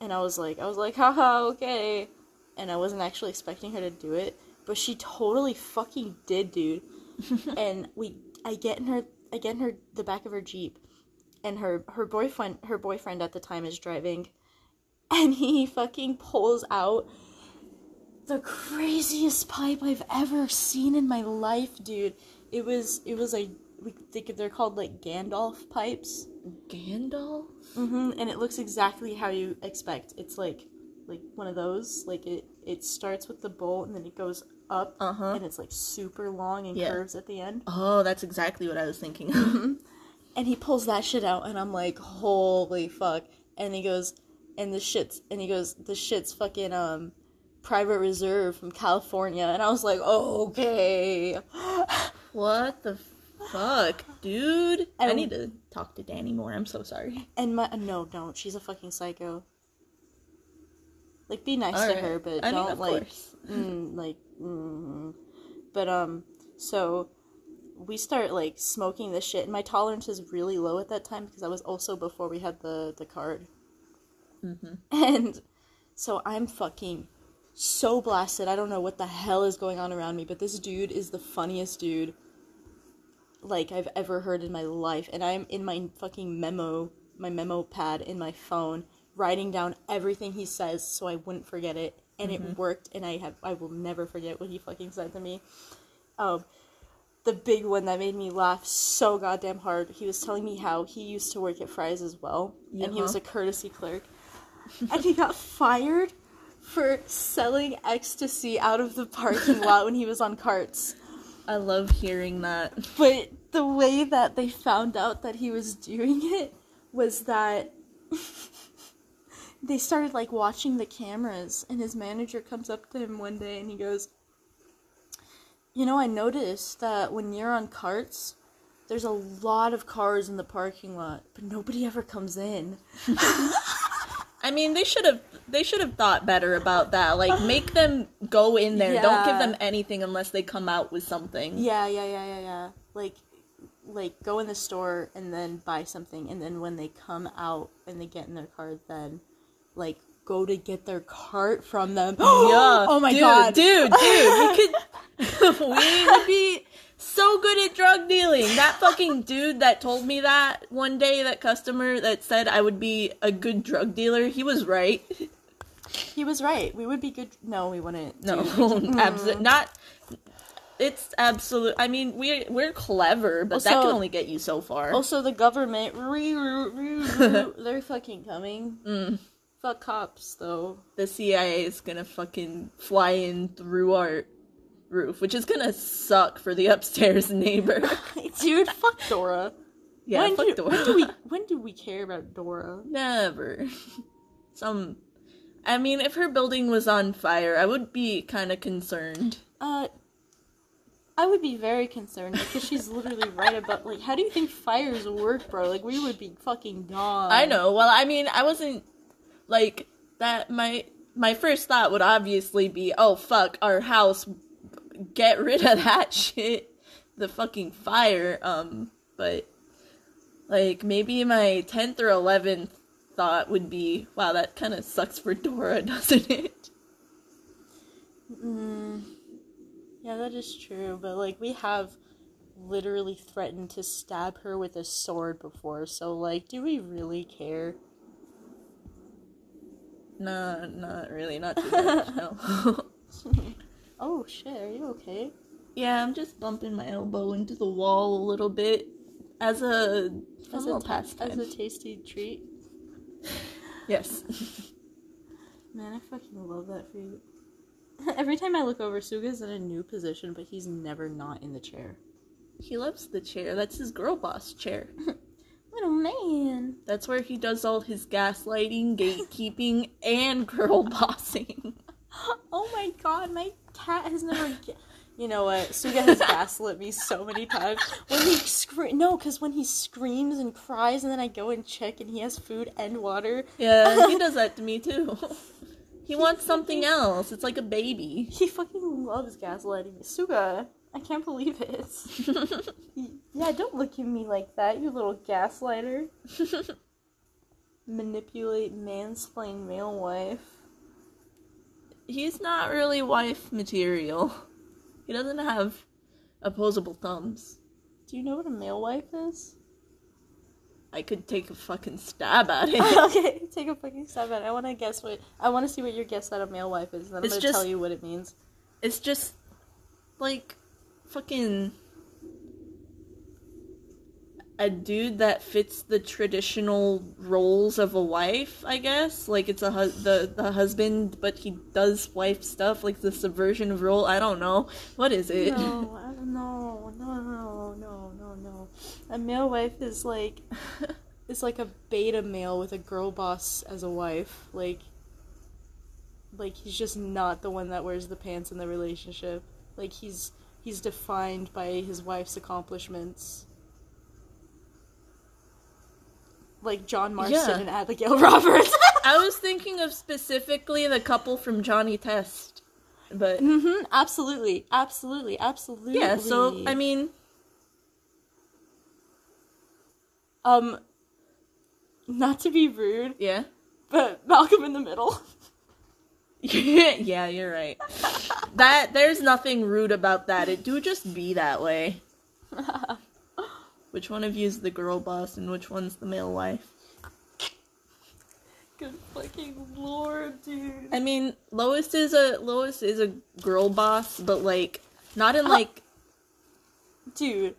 and I was like I was like haha okay, and I wasn't actually expecting her to do it, but she totally fucking did, dude. and we I get in her I get in her the back of her jeep and her her boyfriend her boyfriend at the time is driving and he fucking pulls out the craziest pipe I've ever seen in my life, dude. It was it was like we think they're called like Gandalf pipes. Gandalf? hmm And it looks exactly how you expect. It's like like one of those. Like it it starts with the bolt and then it goes up Uh-huh. and it's like super long and Yeah. curves at the end. Oh, that's exactly what I was thinking. And he pulls that shit out, and I'm like, holy fuck. And he goes, and the shit's, and he goes, the shit's fucking, um, private reserve from California. And I was like, okay. what the fuck, dude? I need to talk to Danny more. I'm so sorry. And my, no, don't. She's a fucking psycho. Like, be nice to Alright. her, but I don't, of like, mm, like, mm. But, um, so, we start like smoking this shit, and my tolerance is really low at that time because that was also before we had the the card. And so I'm fucking so blasted. I don't know what the hell is going on around me, but this dude is the funniest dude like I've ever heard in my life. And I'm in my fucking memo, my memo pad in my phone, writing down everything he says so I wouldn't forget it. And it worked, and I have I will never forget what he fucking said to me. Um, the big one that made me laugh so goddamn hard. He was telling me how he used to work at Fry's as well, and he was a courtesy clerk, and he got fired for selling ecstasy out of the parking lot when he was on carts. I love hearing that. But the way that they found out that he was doing it was that they started like watching the cameras and his manager comes up to him one day and he goes you know i noticed that when you're on carts there's a lot of cars in the parking lot but nobody ever comes in I mean, they should have they should have thought better about that. Like, make them go in there. Don't give them anything unless they come out with something. yeah yeah yeah yeah yeah like like go in the store and then buy something and then when they come out and they get in their cart then like go to get their cart from them Yeah. oh my dude, god dude, dude, we could, we would be so good at drug dealing. That fucking dude that told me that one day, that customer that said I would be a good drug dealer, he was right. he was right we would be good no we wouldn't No, absolutely not. It's absolute. I mean, we're we're clever, but that can only get you so far. also the government they're fucking coming Mm. fuck cops though the CIA is gonna fucking fly in through our roof, which is gonna suck for the upstairs neighbor. dude fuck dora yeah, when, fuck do, Dora. when do we when do we care about dora Never. Some. I mean, if her building was on fire, I would be kind of concerned. Uh, I would be very concerned because she's literally right about like, how do you think fires work, bro? Like, we would be fucking gone. I know. Well, I mean, I wasn't like that. My my first thought would obviously be, oh fuck, our house. Get rid of that shit. The fucking fire. Um, but like maybe my tenth or eleventh thought would be, wow, that kind of sucks for Dora, doesn't it? Mm, yeah, that is true. But like, we have literally threatened to stab her with a sword before. So like, do we really care? Nah, not really, not too much. No. Oh shit, are you okay? yeah, I'm just bumping my elbow into the wall a little bit as a As as a, a pastime. as a tasty treat. yes. Man, I fucking love that food. Every time I look over, Suga's in a new position, but he's never not in the chair. He loves the chair. That's his girl boss chair. Little man. That's where he does all his gaslighting, gatekeeping, and girl bossing. Oh my god, my cat has never. Ga- you know what? Suga has gaslit me so many times. When he scream, no, because when he screams and cries, and then I go and check, and he has food and water. Yeah, he does that to me too. He wants something else. It's like a baby. He fucking loves gaslighting me. Suga, I can't believe it. yeah, don't look at me like that, you little gaslighter. Manipulate, mansplain, male wife. He's not really wife material. He doesn't have opposable thumbs. Do you know what a male wife is? I could take a fucking stab at it. okay, take a fucking stab at it. I want to guess what. I want to see what your guess at a male wife is, and then I'm It's gonna just- tell you what it means. It's just like fucking a dude that fits the traditional roles of a wife, I guess. Like it's a hu- the the husband, but he does wife stuff, like the subversion of role. I don't know what is it. No, I don't know. No, no, no, no, no. A male wife is like is like a beta male with a girl boss as a wife. Like, like he's just not the one that wears the pants in the relationship. Like he's he's defined by his wife's accomplishments. like John Marston yeah. and Abigail Roberts. I was thinking of specifically the couple from Johnny Test, but mm-hmm, absolutely, absolutely, absolutely. Yeah. So I mean, um, not to be rude. Yeah. But Malcolm in the Middle. yeah, you're right. that there's nothing rude about that. It do just be that way. Which one of you is the girl boss and which one's the male wife? Good fucking lord, dude. I mean, Lois is a Lois is a girl boss, but like not in like Dude,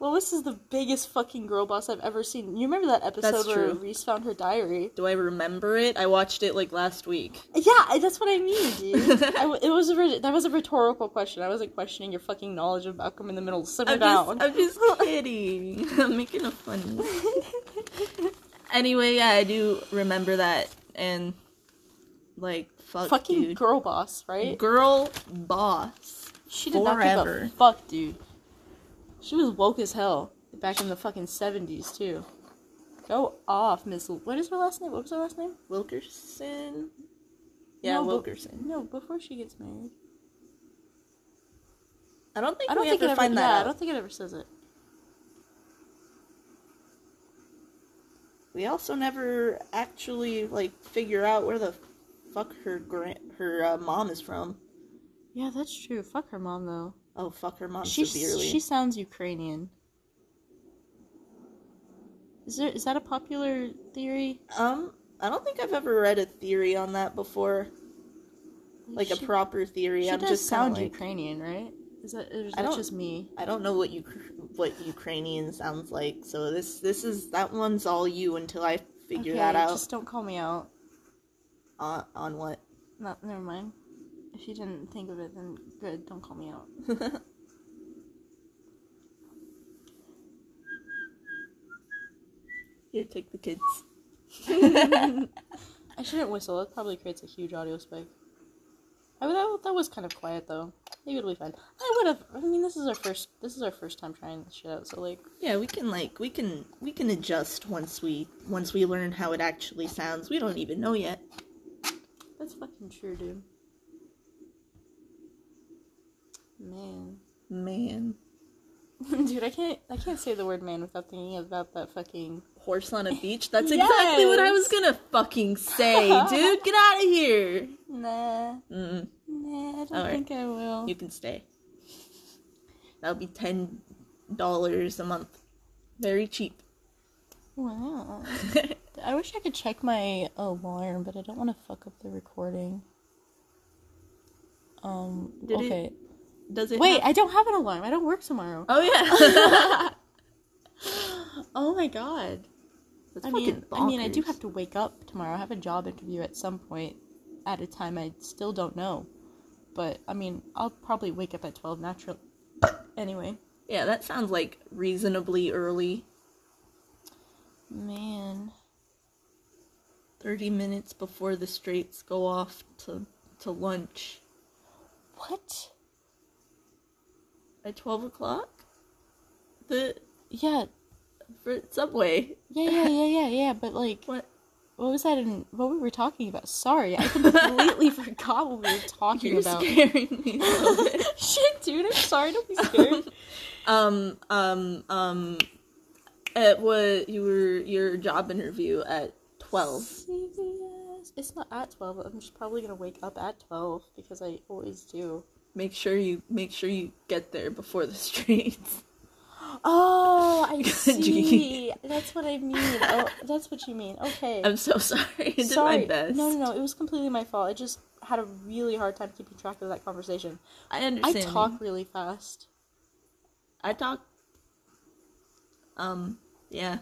Lois is the biggest fucking girl boss I've ever seen. You remember that episode That's where true. Reese found her diary? do I remember it? I watched it like last week. Yeah, that's what I mean, dude. I it was a that was a rhetorical question. I wasn't questioning your fucking knowledge of Malcolm in the Middle. Simmer I'm down. just, I'm just kidding. I'm making a funny. Anyway, yeah, I do remember that, and like fuck, fucking dude. girl boss, right? girl boss. She did not give forever. a fuck, dude. She was woke as hell back in the fucking seventies too. Go off, Miss. L- What is her last name? What was her last name? Wilkerson. Yeah, No, but- Wilkerson. No, before she gets married. I don't think I don't we think ever find yeah, that I don't think it ever says it. We also never actually like figure out where the fuck her grand her uh, mom is from. Yeah, that's true. Fuck her mom though. Oh fuck her mom She severely. she sounds Ukrainian. Is there is that a popular theory? Um, I don't think I've ever read a theory on that before, like a proper theory. She I'm does just sound sound like Ukrainian, right? Is that is that just me? I don't know what you what Ukrainian sounds like. So this this is that one's all you until I figure okay, that out. Just don't call me out. On on what? Not never mind. If you didn't think of it, then good. Don't call me out. Here, take the kids. I shouldn't whistle. It probably creates a huge audio spike. I would, that, that was kind of quiet though. Maybe it'll be fine. I would have. I mean, this is our first. This is our first time trying this shit out. So like, Yeah, we can like we can we can adjust once we once we learn how it actually sounds. We don't even know yet. that's fucking true, dude. Man, Man, dude, I can't. I can't say the word man without thinking about that fucking. horse on a beach. That's exactly what I was gonna fucking say, dude. Get out of here. Nah, Mm-mm. nah. I don't Alright. think I will. You can stay. That'll be ten dollars a month. Very cheap. Wow. I wish I could check my alarm, but I don't want to fuck up the recording. Um. Did it- okay. Does it? Wait, have- I don't have an alarm. I don't work tomorrow. oh yeah. Oh my god. That's I mean, I mean, I do have to wake up tomorrow. I have a job interview at some point, at a time I still don't know. But I mean, I'll probably wake up at twelve natural. Anyway, Yeah, that sounds like reasonably early. man, Thirty minutes before the straights go off to to lunch what? At twelve o'clock. The Yeah, for Subway. yeah, yeah, yeah, yeah, yeah. But like, What? what was that? In what we were talking about? Sorry, I completely forgot what we were talking You're about. scaring me a little bit. Shit, dude, I'm sorry. Don't be scared. um um um it was you were your job interview at 12 CVS. It's not at twelve. I'm just probably gonna wake up at twelve because I always do. Make sure you make sure you get there before the streets Oh, I see. That's what I mean. Oh, that's what you mean. Okay. i'm so sorry i did Sorry. my best No, no, no. It was completely my fault. I just had a really hard time keeping track of that conversation. i understand. I talk really fast. i talk um yeah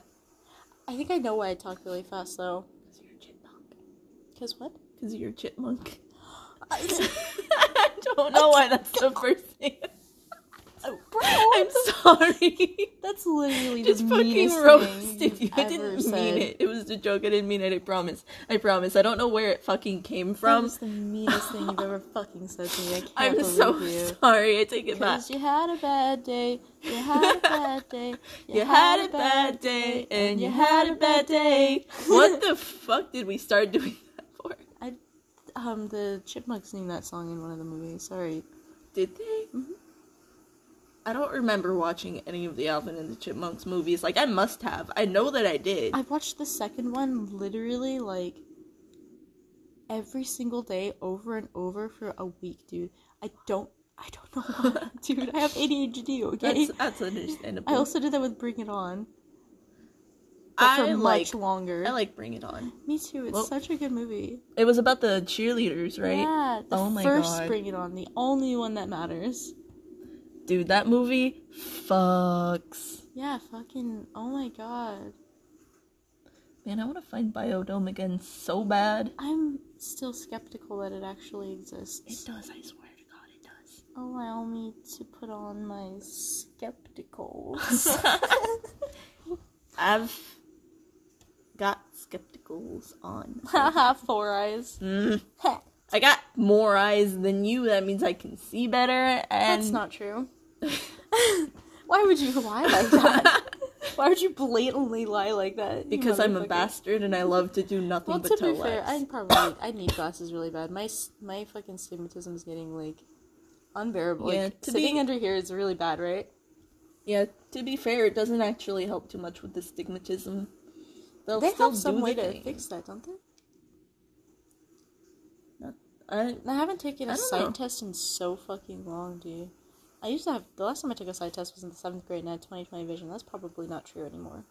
I think I know why I talk really fast though. because you're a chipmunk Cause what? because you're a chipmunk i don't know why that's the first thing oh, Bro, i'm sorry That's literally just the fucking roasted you. I didn't said. mean it. It was a joke. I didn't mean it. I promise. I promise. I don't know where it fucking came That from. was the meanest thing you've ever fucking said to me. I can't I'm believe so you. sorry. I take it back. You had a bad day, you had a bad day, You had a bad day, and you had a bad day. What the fuck did we start doing that for? I, um, the Chipmunks sing that song in one of the movies. Sorry. Did they? I don't remember watching any of the Alvin and the Chipmunks movies. Like I must have. I know that I did. I've watched the second one literally like every single day over and over for a week, dude. I don't I don't know why, dude. I have ADHD, okay? That's that's understandable. I also did that with Bring It On. But for I much like longer. I like Bring It On. Me too. It's Well- such a good movie. It was about the cheerleaders, right? Yeah, the Oh my first God. Bring It On, the only one that matters. Dude, that movie fucks. Yeah, fucking. Oh my god. Man, I want to find Biodome again so bad. I'm still skeptical that it actually exists. It does, I swear to God, it does. Allow me to put on my skepticals. I've got skepticals on. Haha, four eyes. Mm. I got more eyes than you. That means I can see better. And That's not true. Why would you lie like that? Why would you blatantly lie like that? because I'm a bastard and I love to do nothing Well, but to toe be fair. I probably I need glasses really bad. My my fucking stigmatism is getting like unbearable. Yeah, like to sitting be- under here is really bad, right? Yeah, to be fair, it doesn't actually help too much with the stigmatism. They'll They have some way to thing. fix that, don't they? I, I haven't taken a sight know. test in so fucking long, dude. I used to have the last time I took a sight test was in the seventh grade and I had twenty twenty vision. That's probably not true anymore.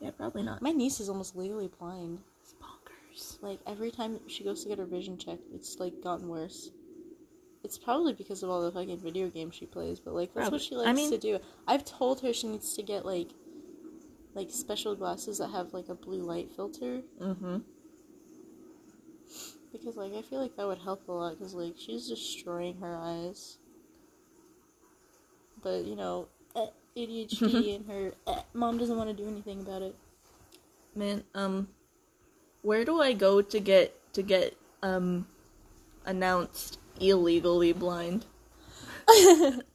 yeah, probably not. My niece is almost legally blind. It's bonkers. Like every time she goes to get her vision checked, it's like gotten worse. It's probably because of all the fucking video games she plays, but like that's Probably. what she I likes mean- to do. I've told her she needs to get like like special glasses that have like a blue light filter Mm-hmm. because like I feel like that would help a lot because like she's destroying her eyes. But you know, eh, ADHD and her eh, mom doesn't want to do anything about it. Man, um, where do I go to get to get um announced illegally blind?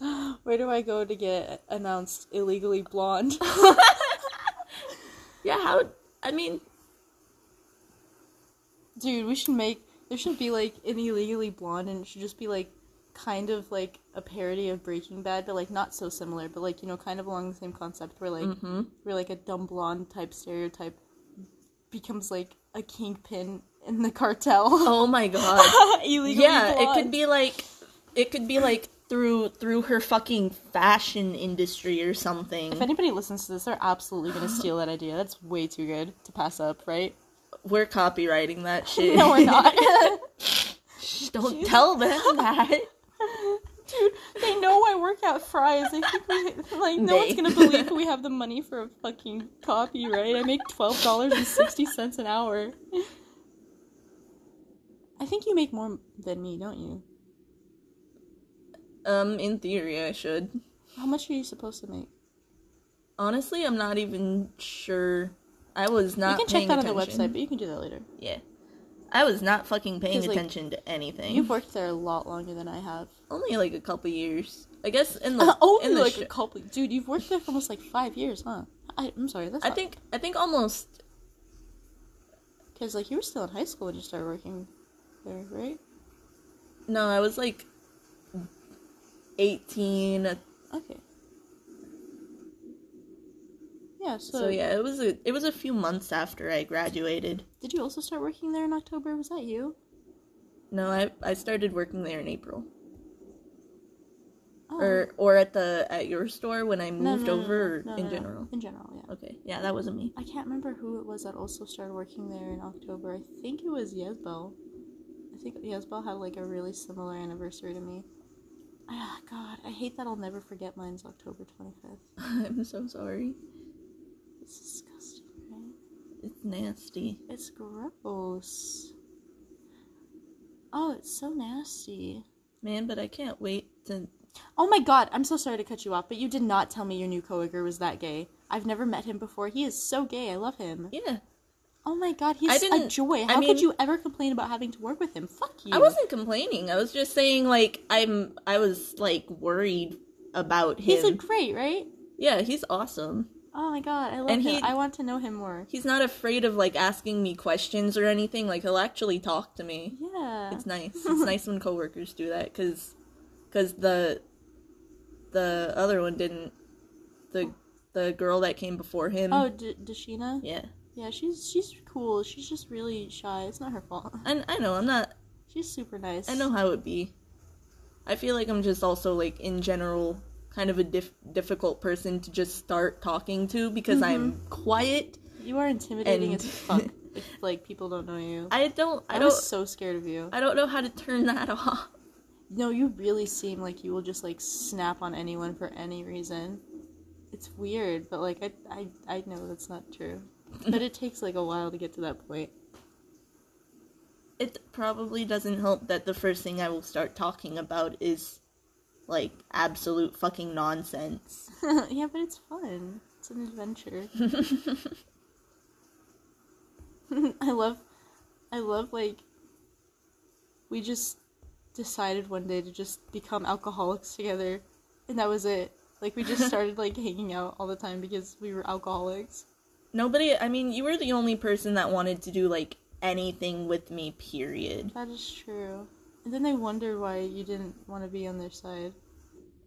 Where do I go to get announced illegally blonde? Yeah, how? I mean, Dude, we should make there should be like an illegally blonde and it should just be like kind of like a parody of Breaking Bad, but like not so similar, but like, you know, kind of along the same concept where like mm-hmm. where like a dumb blonde type stereotype becomes like a kingpin in the cartel. Oh my god. illegally yeah, it could be like, it could be like through through her fucking fashion industry or something. If anybody listens to this, they're absolutely gonna steal that idea. That's way too good to pass up, right? We're copywriting that shit. No, we're not. Don't tell them that. Dude, they know I work at Fry's. They think we like no one's gonna believe we have the money for a fucking copyright. I make twelve dollars and sixty cents an hour. I think you make more than me, don't you? Um, in theory, I should. How much are you supposed to make? Honestly, I'm not even sure. I was not. you can check that on the website, but you can do that later. Yeah, I was not fucking paying like, attention to anything. You've worked there a lot longer than I have. Only like a couple years, I guess. In the Only in the like sh- a couple. Dude, you've worked there for almost like five years, huh? I, I'm sorry. That's I think I think almost. because like you were still in high school when you started working there, right? No, I was like eighteen. Okay. Yeah. So, So yeah, it was a it was a few months after I graduated. Did you also start working there in October? Was that you? No, I I started working there in April, Oh. or or at the at your store when I moved no, no, over, no, in general. In general, yeah. Okay, yeah, that wasn't me. I can't remember who it was that also started working there in October. I think it was Yesbel. I think Yesbel had like a really similar anniversary to me. Ah, God, I hate that I'll never forget mine's October 25th. I'm so sorry. It's disgusting, right? It's nasty. It's gross. Oh, it's so nasty. Man, but I can't wait to. Oh my god, I'm so sorry to cut you off, but you did not tell me your new coworker was that gay. I've never met him before. He is so gay. I love him. Yeah. Oh my god, he's I a didn't- joy. I How mean- could you ever complain about having to work with him? Fuck you. I wasn't complaining. I was just saying, like, I'm. I was, like, worried about him. He's a great, right? yeah, he's awesome. Oh my god, I love And him. he- I want to know him more. He's not afraid of, like, asking me questions or anything. Like, he'll actually talk to me. Yeah. It's nice. It's nice when coworkers do that, because. Because the. the other one didn't. The the girl that came before him. Oh, D- Dashina. yeah. Yeah, she's she's cool. She's just really shy. It's not her fault. And I know I'm not. She's super nice. I know how it would be. I feel like I'm just also like in general kind of a dif- difficult person to just start talking to because I'm mm-hmm. quiet. You are intimidating And- as fuck if like people don't know you. I don't. I, I, don't. was so scared of you. I don't know how to turn that off. No, you really seem like you will just like snap on anyone for any reason. It's weird, but like I I, I know that's not true. But it takes like a while to get to that point. It probably doesn't help that the first thing I will start talking about is like absolute fucking nonsense. yeah, but it's fun. It's an adventure. I love I love like we just decided one day to just become alcoholics together and that was it. Like we just started like hanging out all the time because we were alcoholics. Nobody. I mean, you were the only person that wanted to do like anything with me. Period. That is true. And then they wonder why you didn't want to be on their side.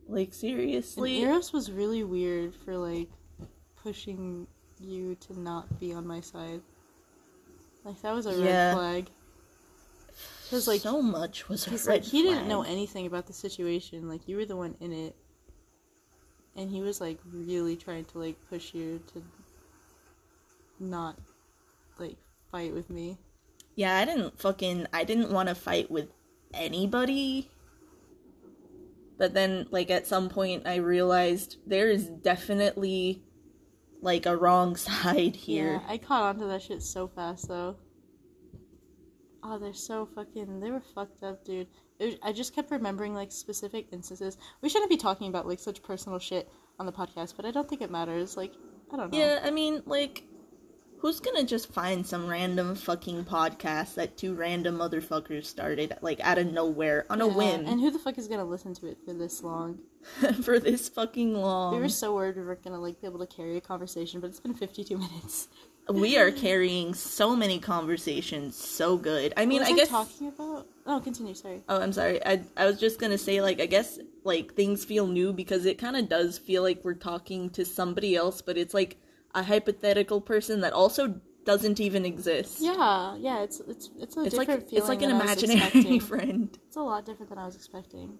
Like And seriously. Eros was really weird for like pushing you to not be on my side. Like that was a Yeah. red flag. Because like, so much was a red like he didn't know anything about the situation. Like you were the one in it, and he was like really trying to like push you to not like fight with me. Yeah, I didn't fucking. I didn't want to fight with anybody. But then, like, at some point, I realized there is definitely, like, a wrong side here. Yeah, I caught on to that shit so fast though. Oh, they're so fucking. They were fucked up, dude. Was- I just kept remembering like specific instances. We shouldn't be talking about like such personal shit on the podcast, but I don't think it matters. Like, I don't know. Yeah, I mean, like, who's gonna just find some random fucking podcast that two random motherfuckers started, like, out of nowhere, on a whim, And who the fuck is gonna listen to it for this long? for this fucking long? we were so worried we weren't gonna like be able to carry a conversation, but it's been fifty-two minutes. We are carrying so many conversations so good. I mean, what I guess. talking about. Oh, continue. Sorry. Oh, I'm sorry. I I was just gonna say like I guess like things feel new because it kind of does feel like we're talking to somebody else, but it's like a hypothetical person that also doesn't even exist. Yeah, yeah. It's it's it's a It's like different feeling. it's like an than I was imaginary friend. It's a lot different than I was expecting.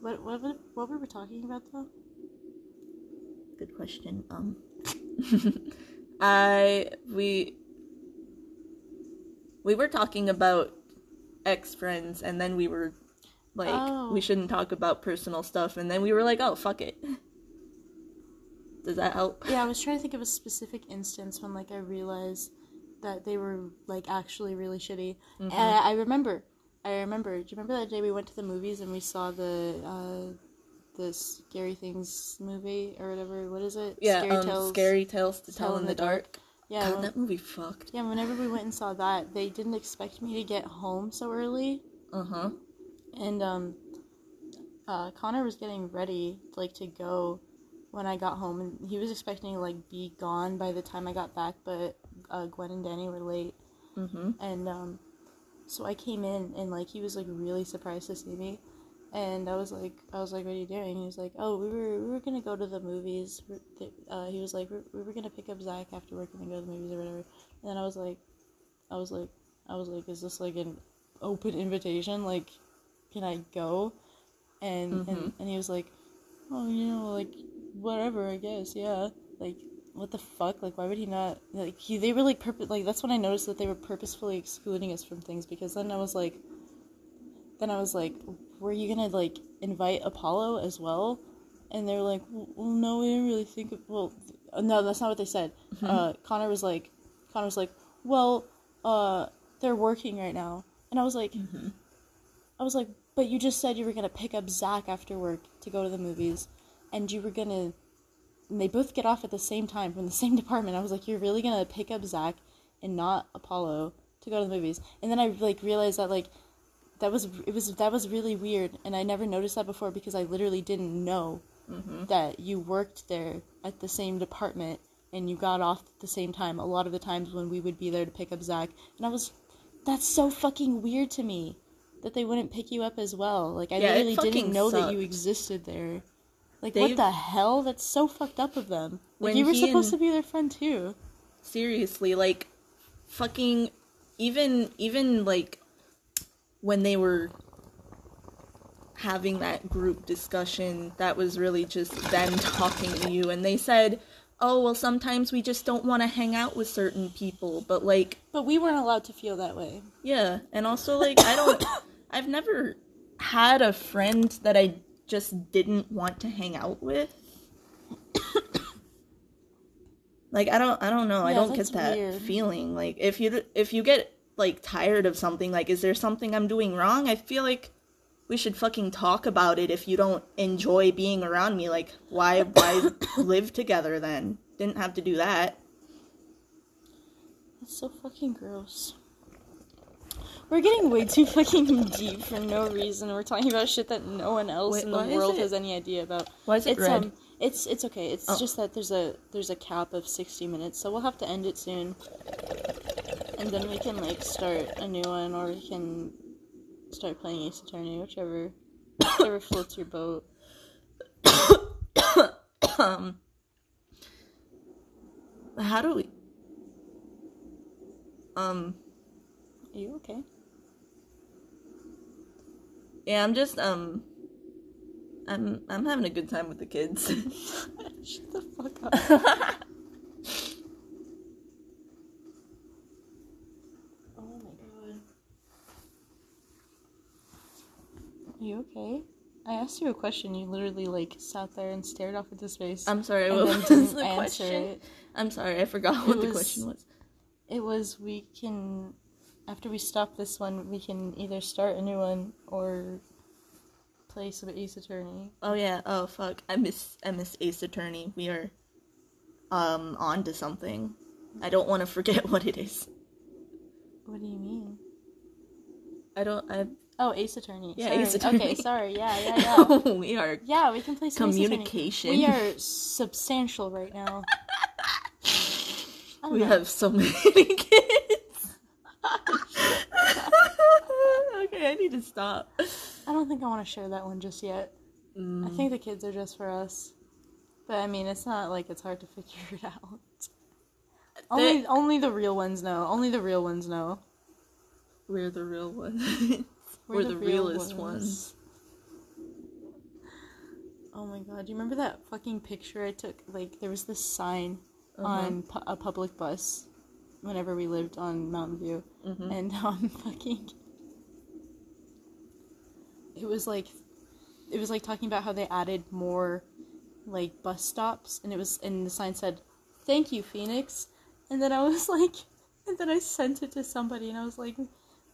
What what what, what were we talking about though? Good question. Um, I we we were talking about ex friends, and then we were like, Oh. we shouldn't talk about personal stuff, and then we were like, oh fuck it. Does that help? Yeah, I was trying to think of a specific instance when like I realized that they were like actually really shitty. And I, I remember, I remember. Do you remember that day we went to the movies and we saw the uh, the scary things movie or whatever? What is it? Yeah, scary um, tales. scary tales to tell, in the dark. Yeah, God, when- that movie fucked. yeah. Whenever we went and saw that, they didn't expect me to get home so early. Uh huh. and um uh Connor was getting ready like to go when I got home and he was expecting to like be gone by the time I got back but uh, Gwen and Danny were late. Mhm. and um so I came in and like he was like really surprised to see me. And I was like I was like what are you doing? He was like oh we were we were gonna go to the movies. Uh, he was like we we were gonna pick up Zach after work and then go to the movies or whatever. And then I was like I was like I was like is this like an open invitation? Like can I go? And and, and he was like, oh, you know, like whatever, I guess, yeah. Like what the fuck? Like why would he not? Like he they were like purpose like that's when I noticed that they were purposefully excluding us from things because then I was like, then I was like, were you gonna like invite Apollo as well? And they were like, well, no, we didn't really think. Of, well, no, that's not what they said. Uh, Connor was like, Connor was like, well, uh, they're working right now, and I was like. I was like, but you just said you were gonna pick up Zach after work to go to the movies, and you were gonna. And they both get off at the same time from the same department. I was like, you're really gonna pick up Zach and not Apollo to go to the movies? And then I like realized that like that was it was that was really weird, and I never noticed that before because I literally didn't know that you worked there at the same department and you got off at the same time. A lot of the times when we would be there to pick up Zach, and I was, that's so fucking weird to me that they wouldn't pick you up as well. Like I Yeah, literally didn't know that you existed there. Like They've- what the hell? That's so fucked up of them. Like you were supposed to be their friend too. seriously like fucking even even like when they were having that group discussion that was really just them talking to you and they said oh well sometimes we just don't want to hang out with certain people but like But we weren't allowed to feel that way. yeah and also like i don't i've never had a friend that i just didn't want to hang out with. Like i don't i don't know. I don't get that weird. feeling. Like if you if you get like tired of something like is there something i'm doing wrong? I feel like we should fucking talk about it if you don't enjoy being around me. Like why why live together then? Didn't have to do that. That's so fucking gross. We're getting way too fucking deep for no reason. We're talking about shit that no one else Wait, in the world has any idea about. why is it it's red? um it's it's okay. It's Oh. just that there's a there's a cap of 60 minutes, so we'll have to end it soon. And then we can like start a new one or we can start playing Ace Attorney, whichever whichever floats your boat. um how do we um Are you okay? Yeah i'm just um i'm i'm having a good time with the kids Shut the fuck up. Oh my god. Are you okay? I asked you a question. You literally like sat there and stared off into space. i'm sorry what was didn't the question it. i'm sorry i forgot what It the was- question was It was we can after we stop this one, we can either start a new one or play some Ace Attorney. oh yeah oh fuck i miss i miss ace attorney we are um on to something i don't want to forget what it is What do you mean? i don't i Oh, Ace Attorney. Yeah, sorry. Ace Attorney. Okay, sorry. Yeah, yeah, yeah. we are yeah, we can play some Ace Attorney. communication We are substantial right now. We know. have so many kids. okay, I need to stop. I don't think I want to share that one just yet. I Mm. think the kids are just for us. But I mean, it's not like it's hard to figure it out. Only, only the real ones know. Only the real ones know. We're the real ones. We're, the, real realest ones. Oh my god! Do you remember that fucking picture I took? Like, there was this sign Uh-huh. on pu- a public bus whenever we lived on Mountain View, Mhm. and um, fucking. It was like, it was like talking about how they added more, like bus stops, and it was, and the sign said, "Thank you, Phoenix," and then I was like, and then I sent it to somebody, and I was like,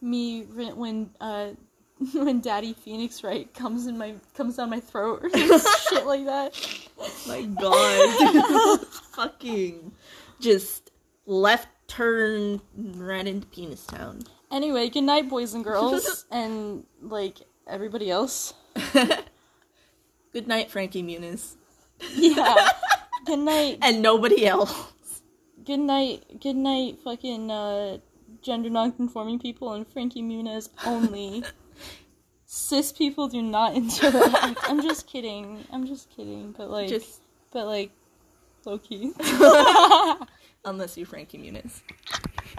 me when when, uh when Daddy Phoenix right comes in my comes down my throat or shit like that. My god. Fucking just left turn right into Penis Town. Anyway, good night, boys and girls, and like everybody else. Good night, Frankie Muniz. Yeah. good night. And nobody else. Good night. Good night. Fucking uh, gender non-conforming people and Frankie Muniz only. Cis people do not interact. I'm just kidding. I'm just kidding. But like, Just but like, low key. Unless you're Frankie Muniz.